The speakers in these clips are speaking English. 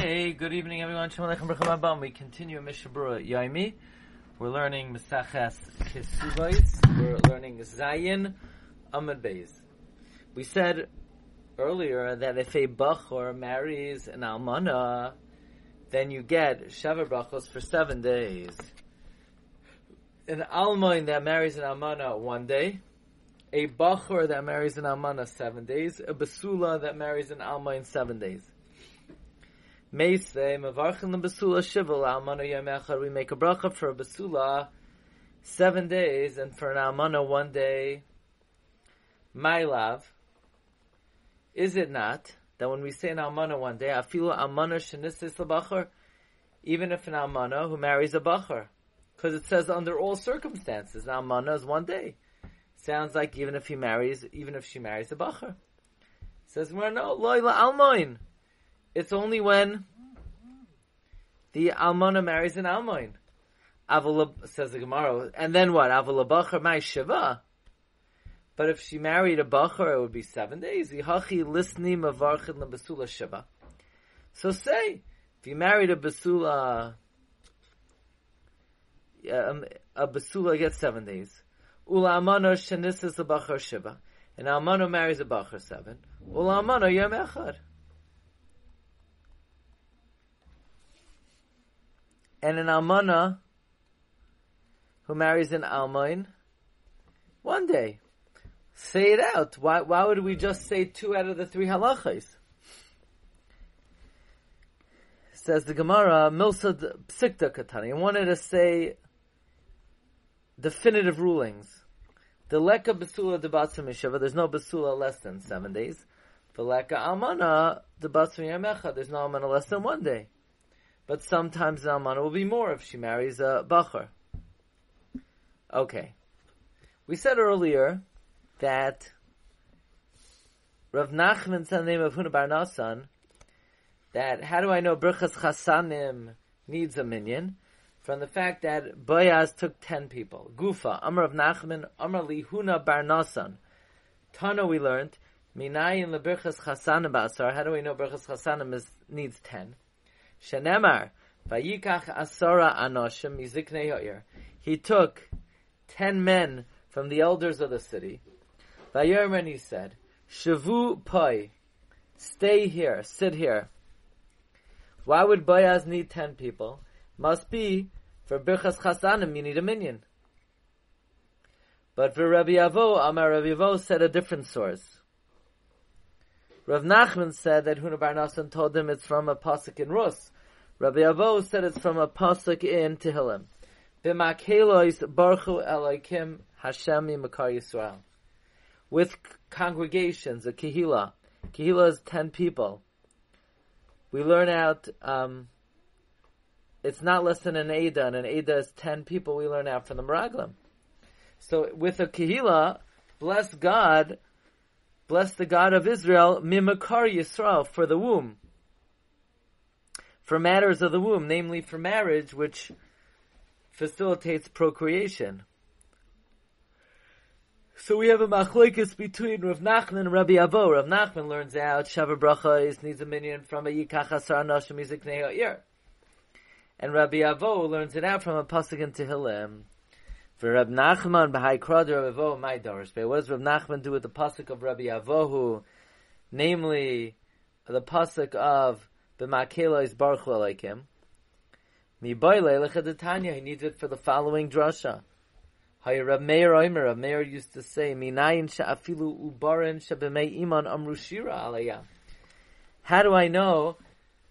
Okay, good evening everyone. Shalom Aleichem. We continue Mishnah Berurah Yaimi. We're learning Mesaches Kesuvos. We're learning Zayin Amud Beis. We said earlier that if a Bachor marries an Almana, then you get Sheva Brachos for seven days. An Almoin that marries an Almana one day, a Bachor that marries an Almana seven days, a Basula that marries an Almoin seven days. Echad. We make a bracha for a Basula seven days, and for an Almana one day. My love, is it not that when we say an Almana one day, even if an Almana who marries a Bachar, because it says under all circumstances, an Almana is one day. Sounds like even if he marries, even if she marries a Bachar. Says, no, Loila Almoin. It's only when the almana marries an almoin. Says the Gemara, and then what? Avala bachar my shiva. But if she married a bachar, it would be seven days. Yihachi lisni mavarchin lebasula shiva. So say, if you married a basula, um, a basula gets seven days. Ula amano shenisas a bachar shiva. And almano marries a bachar seven. Ula amano yom echad. And an almana who marries an almoin one day. Say it out. Why, why would we just say two out of the three halachas? Says the Gemara, Milsa Psikta Katani. I wanted to say definitive rulings. The leka basula debatzim mishava. There's no basula less than seven days. The leka almana debatzim yamecha. There's no almana less than one day but sometimes the almana will be more if she marries a bachar. Okay. We said earlier that Rav Nachman said the name of Huna Bar Nasan that how do I know Birchas Chasanim needs a minion? From the fact that Boyaz took ten people. Gufa, Amr of Nachman, Amr li Huna Bar. Tana we learned, Minayin lebirchas Chasanim Basar. How do we know Birchas Chasanim is, needs ten? Shenemar, Vayikach Asara Anoshim Miziknei Yair. He took ten men from the elders of the city. Vayerman he said, Shavu Poi, stay here, sit here. Why would Boaz need ten people? Must be for Birchas Chasanim you need a minion. But for Rabbi Avo, Amar Rabbi Avo said a different source. Rav Nachman said that Huna Bar told him it's from a pasuk in Rus. Rabbi Avo said it's from a pasuk in Tehillim. B'makelois barchu elokim Hashem Makar Yisrael. With congregations, a kehila. Kehila is ten people. We learn out, um, it's not less than an Ada, and an Ada is ten people we learn out from the Meraglim. So with a kehila, bless God Bless the God of Israel, Mimakar Yisrael, for the womb. For matters of the womb, namely for marriage, which facilitates procreation. So we have a machlokes between Rav Nachman and Rabbi Avo. Rav Nachman learns out Shava Bracha is needs a minion from a Yikach Asar Anoshim Yiziknei Ha'ir. And Rabbi Avo learns it out from a pasuk in Tehillim. For Rab Nachman b'hai krad Rab Avohu my darish. What does Rab Nachman do with the pasuk of Rabbi Avohu, namely the pasuk of b'makela is baruch like him? Mi lechadetanya. He needs it for the following drasha. Hay Rab Meir Omer. Rab Meir used to say, Minayin sha'afilu ubarin shebemei iman amru shira alaya. How do I know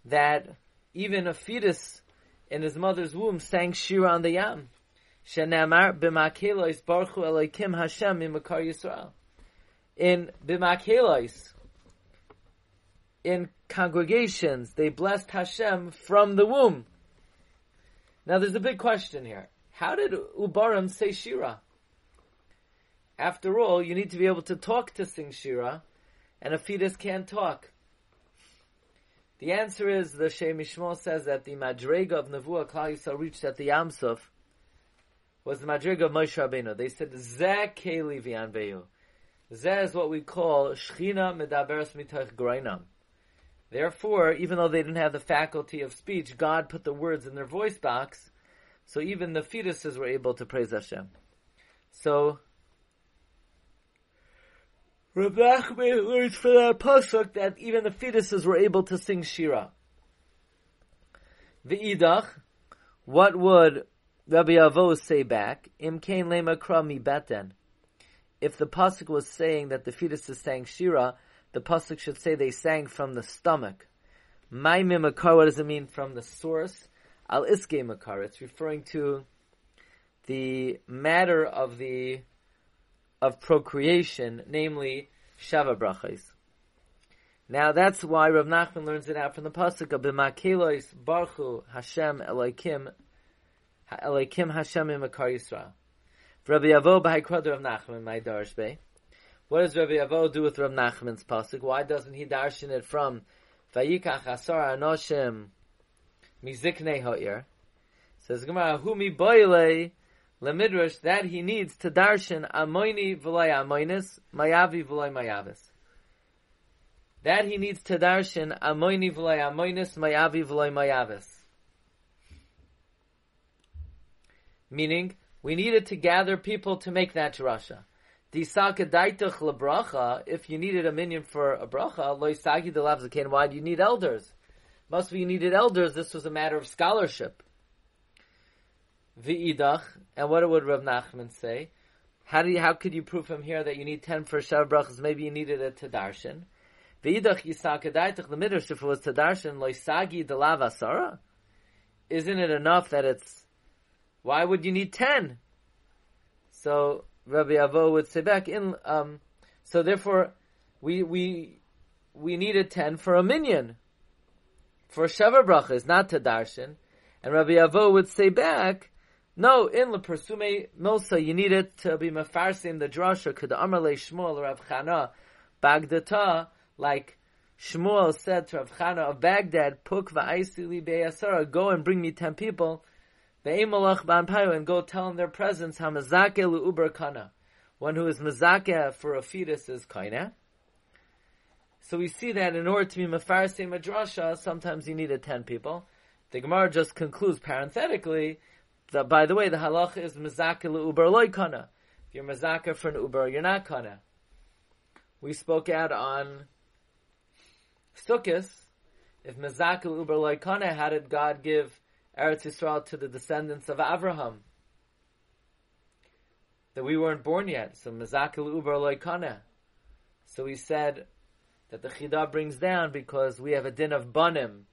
that even a fetus in his mother's womb sang shira on the yam? Shenamar b'makelois barchu elokim Hashem mimakar Yisrael. In b'makelois, in congregations, they blessed Hashem from the womb. Now there's a big question here. How did Ubarim say Shira? After all, you need to be able to talk to sing Shira, and a fetus can't talk. The answer is the Shem MiShmuel says that the Madrega of Nevuah Klal Yisrael reached at the Yamsuf was the Madriga of Moshe Rabbeinu. They said, Zeh Keli V'yan Zeh is what we call Shchina Medaberes Mitoch Groinam. Therefore, even though they didn't have the faculty of speech, God put the words in their voice box, so even the fetuses were able to praise Hashem. So, Nachman learns from that pasuk that even the fetuses were able to sing Shira. The Idach, what would Rabbi Avo say back? Im kain lema krami beten. If the pasuk was saying that the fetuses sang Shira, the pasuk should say they sang from the stomach. My mimakar, what does it mean from the source? Al iske makar. It's referring to the matter of the of procreation, namely shava brachas. Now that's why Rav Nachman learns it out from the pasuk of b'makelois barchu Hashem Elokim Elokim Hashem imakar Yisrael. Rabbi Avo b'haikrod Rav Nachman my darshbe. What does Rabbi Avo do with Rav Nachman's pasuk? Why doesn't he darshan it from Vayikach Asar Anoshim Miziknei Ha'ir? Says Gemara, Humi Boile Lemidrash that he needs to darshan Amoini V'lay Amoinis Mayavi V'lay Mayavis. That he needs to darshan Amoini V'lay Amoinis Mayavi V'lay Mayavis. Meaning, we needed to gather people to make that drasha. If you needed a minion for a bracha, loisagi Why do you need elders? Must be you needed elders. This was a matter of scholarship. V'idach, and what would Rav Nachman say? How do you, how could you prove from here that you need ten for shav brachas? Maybe you needed a tadarshan. V'idach yisakadaitach the midrash if it was tadarshan loisagi de asara. Isn't it enough that it's? Why would you need ten? So Rabbi Avo would say back in. Um, so therefore, we we we needed ten for a minion for Sheva brachas, not to darshan. And Rabbi Avo would say back, no, in the persume milsa, you need it to be mefarsim the drasha, could amarle Shmuel Rav Chana, Bagdata, like Shmuel said to Rav Chana of Baghdad, Puk va'aisili be'asara, go and bring me ten people, Ve'emalach ba'anpayu, and go tell them their presence, hamazake lu'uber kana. One who is mazake for a fetus is kaina. So we see that in order to be mafarsi madrasha, sometimes you needed ten people. The Gemara just concludes parenthetically that, by the way, the halach is mazake lu'uber loy kana. If you're mazaka for an uber, you're not kana. We spoke out on Sukkot. If mazaka uber loy kana, how did God give Eretz Yisrael to the descendants of Avraham. That we weren't born yet. So Mazakil Uber Loikana. So he said that the Chidah brings down because we have a din of Banim.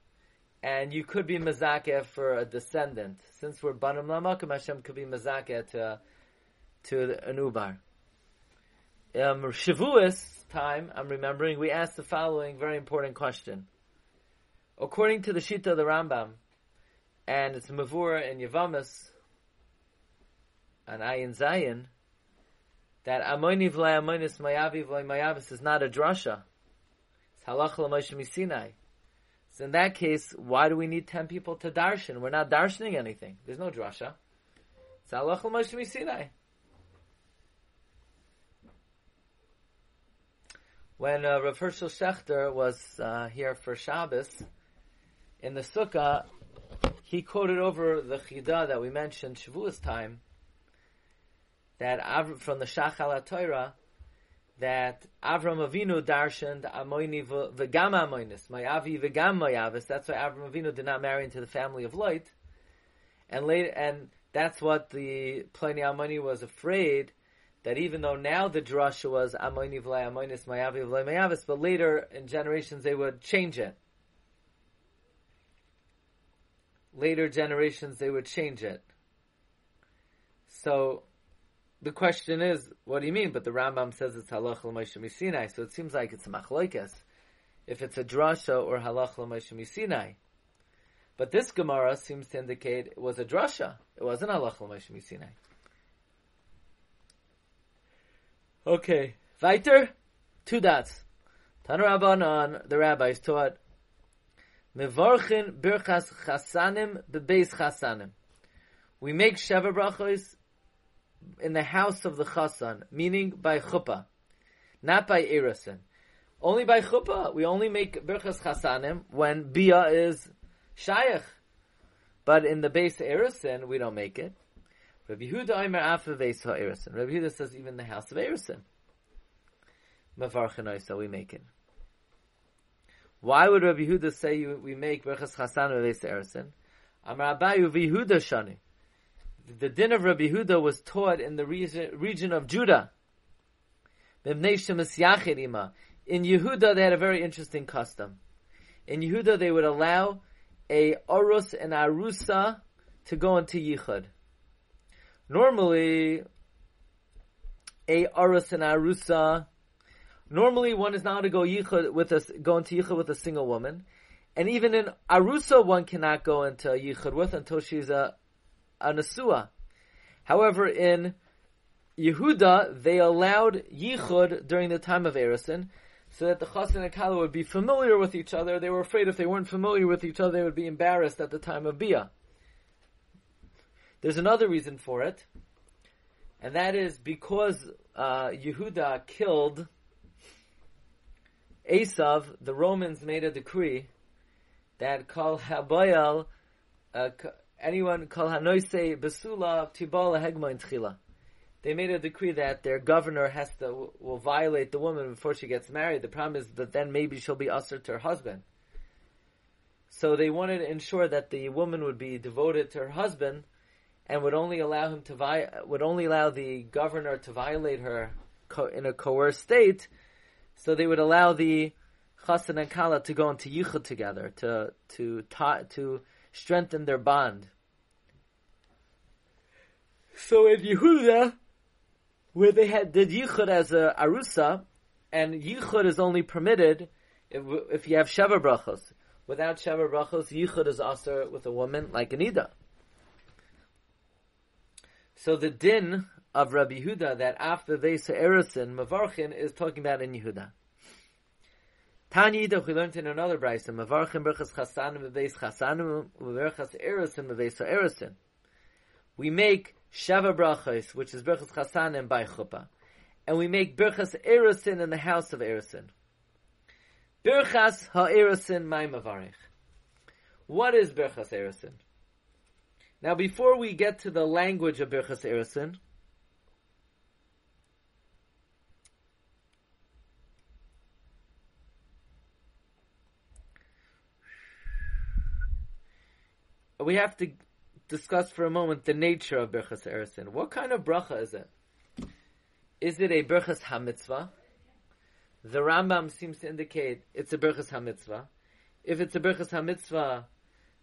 And you could be Mazakeh for a descendant. Since we're Banim Lamakim, Hashem could be Mazakeh to, to an Ubar. Um, Shavuos time, I'm remembering, we asked the following very important question. According to the Shita of the Rambam, and it's Mavura in Yavamas, and Ayin Zayin, that Amoni v'lay Amonis Mayavi v'lay Mayavis is not a drasha. It's Halach l'Moshe Sinai. So in that case, why do we need ten people to darshan? We're not darshaning anything. There's no drasha. It's Halach l'Moshe Sinai. When uh, Rav Hershel Schachter was uh, here for Shabbos, in the sukkah, he quoted over the Chidah that we mentioned Shavuos time, that Av- from the Shachal Torah, that Avram Avinu darshaned Amoini v'gam Amoinis, Mayavi v'gam Mayavis. That's why Avram Avinu did not marry into the family of Lot, and later, and that's what the Ploni Almoni was afraid that even though now the drasha was Amoini v'lay Amoinis, Mayavi v'lay Mayavis, but later in generations they would change it. Later generations they would change it. So the question is, what do you mean? But the Rambam says it's halach l'moshe misinai, so it seems like it's a machloikas. If it's a drasha or halach l'moshe misinai. But this Gemara seems to indicate it was a drasha. It wasn't halach l'moshe misinai. Okay, weiter. Two dots. Tanarabanan, the rabbis taught Mevorchin birchas chasanim bebeis chasanim. We make sheva brachos in the house of the chasan, meaning by chuppah, not by erasin. Only by chuppah. We only make birchas chasanim when bia is shayach. But in the base Erison, we don't make it. Rabbi Yehuda Aimer Afa Veis Erison. Rabbi Yehuda says even the house of Erison. Mavarchin so we make it. Why would Rabbi Yehuda say we make Berchas Chasan Veis Erison? Amar Abayu Shani. The din of Rabbi Yehuda was taught in the region, region of Judah. In Yehuda, they had a very interesting custom. In Yehuda, they would allow a Arus and Arusa to go into Yichud. Normally, a Arus and Arusa, normally one is not allowed to go Yichud with a, go into Yichud with a single woman. And even in Arusa, one cannot go into Yichud with until she's a, a Nasua. However, in Yehuda, they allowed Yichud during the time of Erison, so that the Chassan and Kala would be familiar with each other. They were afraid if they weren't familiar with each other, they would be embarrassed at the time of Bia. There's another reason for it, and that is because uh, Yehuda killed Esav, the Romans made a decree that Kol Habayal, uh, anyone Kol Hanoise Basula Tibala Hegma Tchila they made a decree that their governor has to will violate the woman before she gets married. The problem is that then maybe she'll be ushered to her husband. So they wanted to ensure that the woman would be devoted to her husband and would only allow him to vi- would only allow the governor to violate her co- in a coerced state. So they would allow the chassan and kala to go into yichud together to to ta- to strengthen their bond. So in Yehuda, where they had did yichud as a arusa, and yichud is only permitted if, if you have sheva brachos. Without sheva brachos, yichud is also with a woman like Anida. So the din of Rabbi Yehuda that after they say Erison, Mavarchin is talking about in Yehuda. Yidach, we learned in another brayse, Mavarchin berchas chasanim bebeis chasanim, berchas Erison bebeis Erison. We make Sheva Brachos, which is Berchas Chasanim by Chuppah. And we make Berchas Erosin in the house of Erosin. Berchas HaErosin Maimavarich. What is Berchas Erosin? Now before we get to the language of Berchas Erosin, we have to discuss for a moment the nature of Berchas Eresin. What kind of bracha is it? Is it a Berchas HaMitzvah? The Rambam seems to indicate it's a Berchas HaMitzvah. If it's a Berchas HaMitzvah,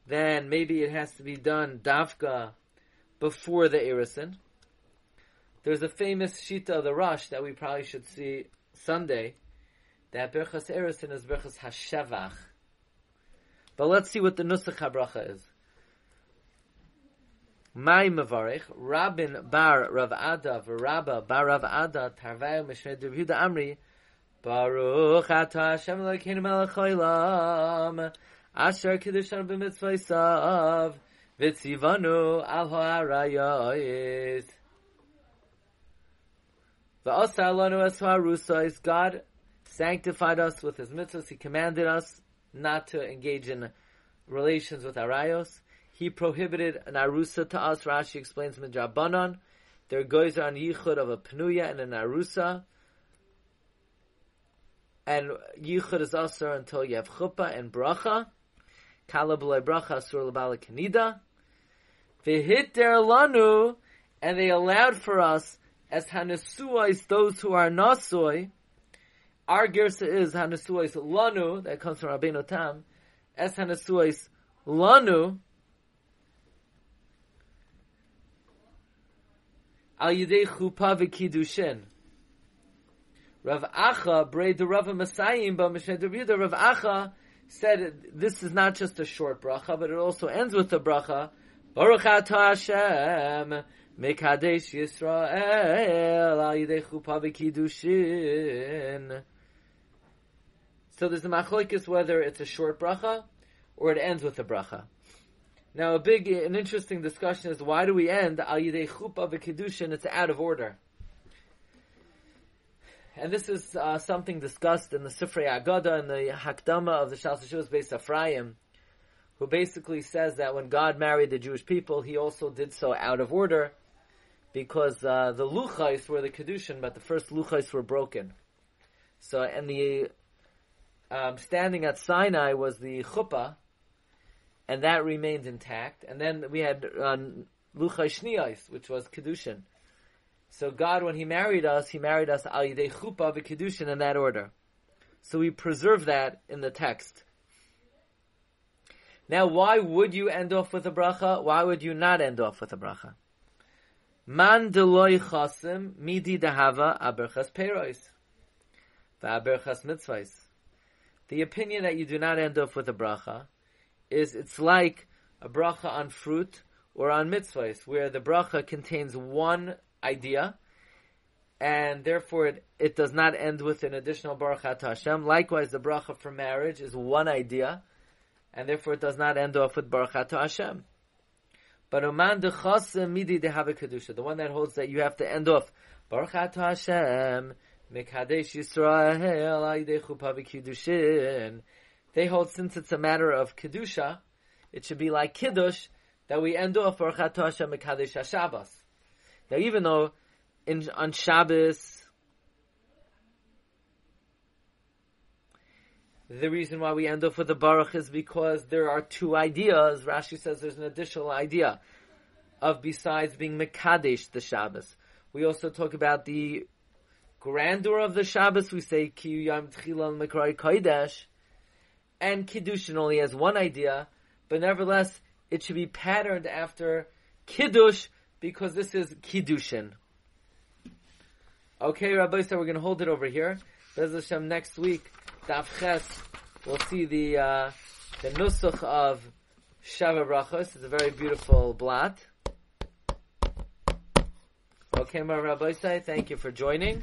then maybe it has to be done Davka before the Eresin. There's a famous Shita of the Rosh that we probably should see Sunday, that Berchas Eresin is Berchas HaShavach. But let's see what the Nusach HaBracha is. Mai Mavarich, Rabin Bar Rav Ada, Rabba Bar Rav Ada, Tarvayu Mishmed Yehuda Amri, Baruch Ata Hashem Elokeinu Melech Haolam, Asher Kiddushan b'mitzvah Isav, V'tzivanu al ha'arayos. V'asar lanu es ha'arusais, God sanctified us with His mitzvahs, He commanded us not to engage in relations with arayos, he prohibited an arusa to us. Rashi explains midrabanan. There goes on yichud of a penuya and an arusa. And yichud is also until you have chuppah and bracha. Kala bracha l'bala kanida. Lanu, and they allowed for us as hanesuais those who are nasoi. Our gersa is hanesuais lanu, that comes from Rabbeinu Tam. As hanesuais lanu, al yidei chupa v'kiddushin. Rav Acha, braid the Rav Masayim, but Mishneh Rav Acha said this is not just a short bracha, but it also ends with the bracha. Baruch atah Hashem, mekadesh Yisrael, al yidei chupa v'kiddushin. So there's a machlokes whether it's a short bracha or it ends with a bracha. Now, a big, an interesting discussion is why do we end al yidei chupa v'kedushin? It's out of order. and this is uh, something discussed in the Sifrei Agada and the Hakdama of the Shalshashuvas Beis Ephraim, who basically says that when God married the Jewish people, He also did so out of order, because uh, the luchais were the kedushin, but the first luchais were broken. So, and the um, standing at Sinai was the chuppah, and that remained intact. And then we had uh, luchai shniyais, which was kedushin. So God, when He married us, He married us al yidei chuppah v'kedushin in that order. So we preserve that in the text. Now, why would you end off with a bracha? Why would you not end off with a bracha? Man deloy chasim midi dehava aberchas perois va'aberchas mitzvahs. The opinion that you do not end off with a bracha is it's like a bracha on fruit or on mitzvahs, where the bracha contains one idea, and therefore it, it does not end with an additional baruch Hashem. Likewise, the bracha for marriage is one idea, and therefore it does not end off with baruch Hashem. But Oman de midi have kedusha, the one that holds that you have to end off baruch Hashem mekadesh Yisrael. They hold since it's a matter of kedusha, it should be like kiddush that we end off for Hashem mekadesh Shabbos. Now, even though in, on Shabbos, the reason why we end off with the Baruch is because there are two ideas. Rashi says there's an additional idea of besides being Mekadesh the Shabbos. We also talk about the grandeur of the Shabbos. We say Ki Yom Tchilal Mekrai Kodesh, and Kiddushin only has one idea, but nevertheless it should be patterned after Kiddush because this is Kiddushin. Okay, Rabbi said we're going to hold it over here. Bez Hashem next week, Daf Ches, we'll see the, uh, the Nusach of Shava Brachos. It's a very beautiful blot. Okay, my Rabbi say thank you for joining.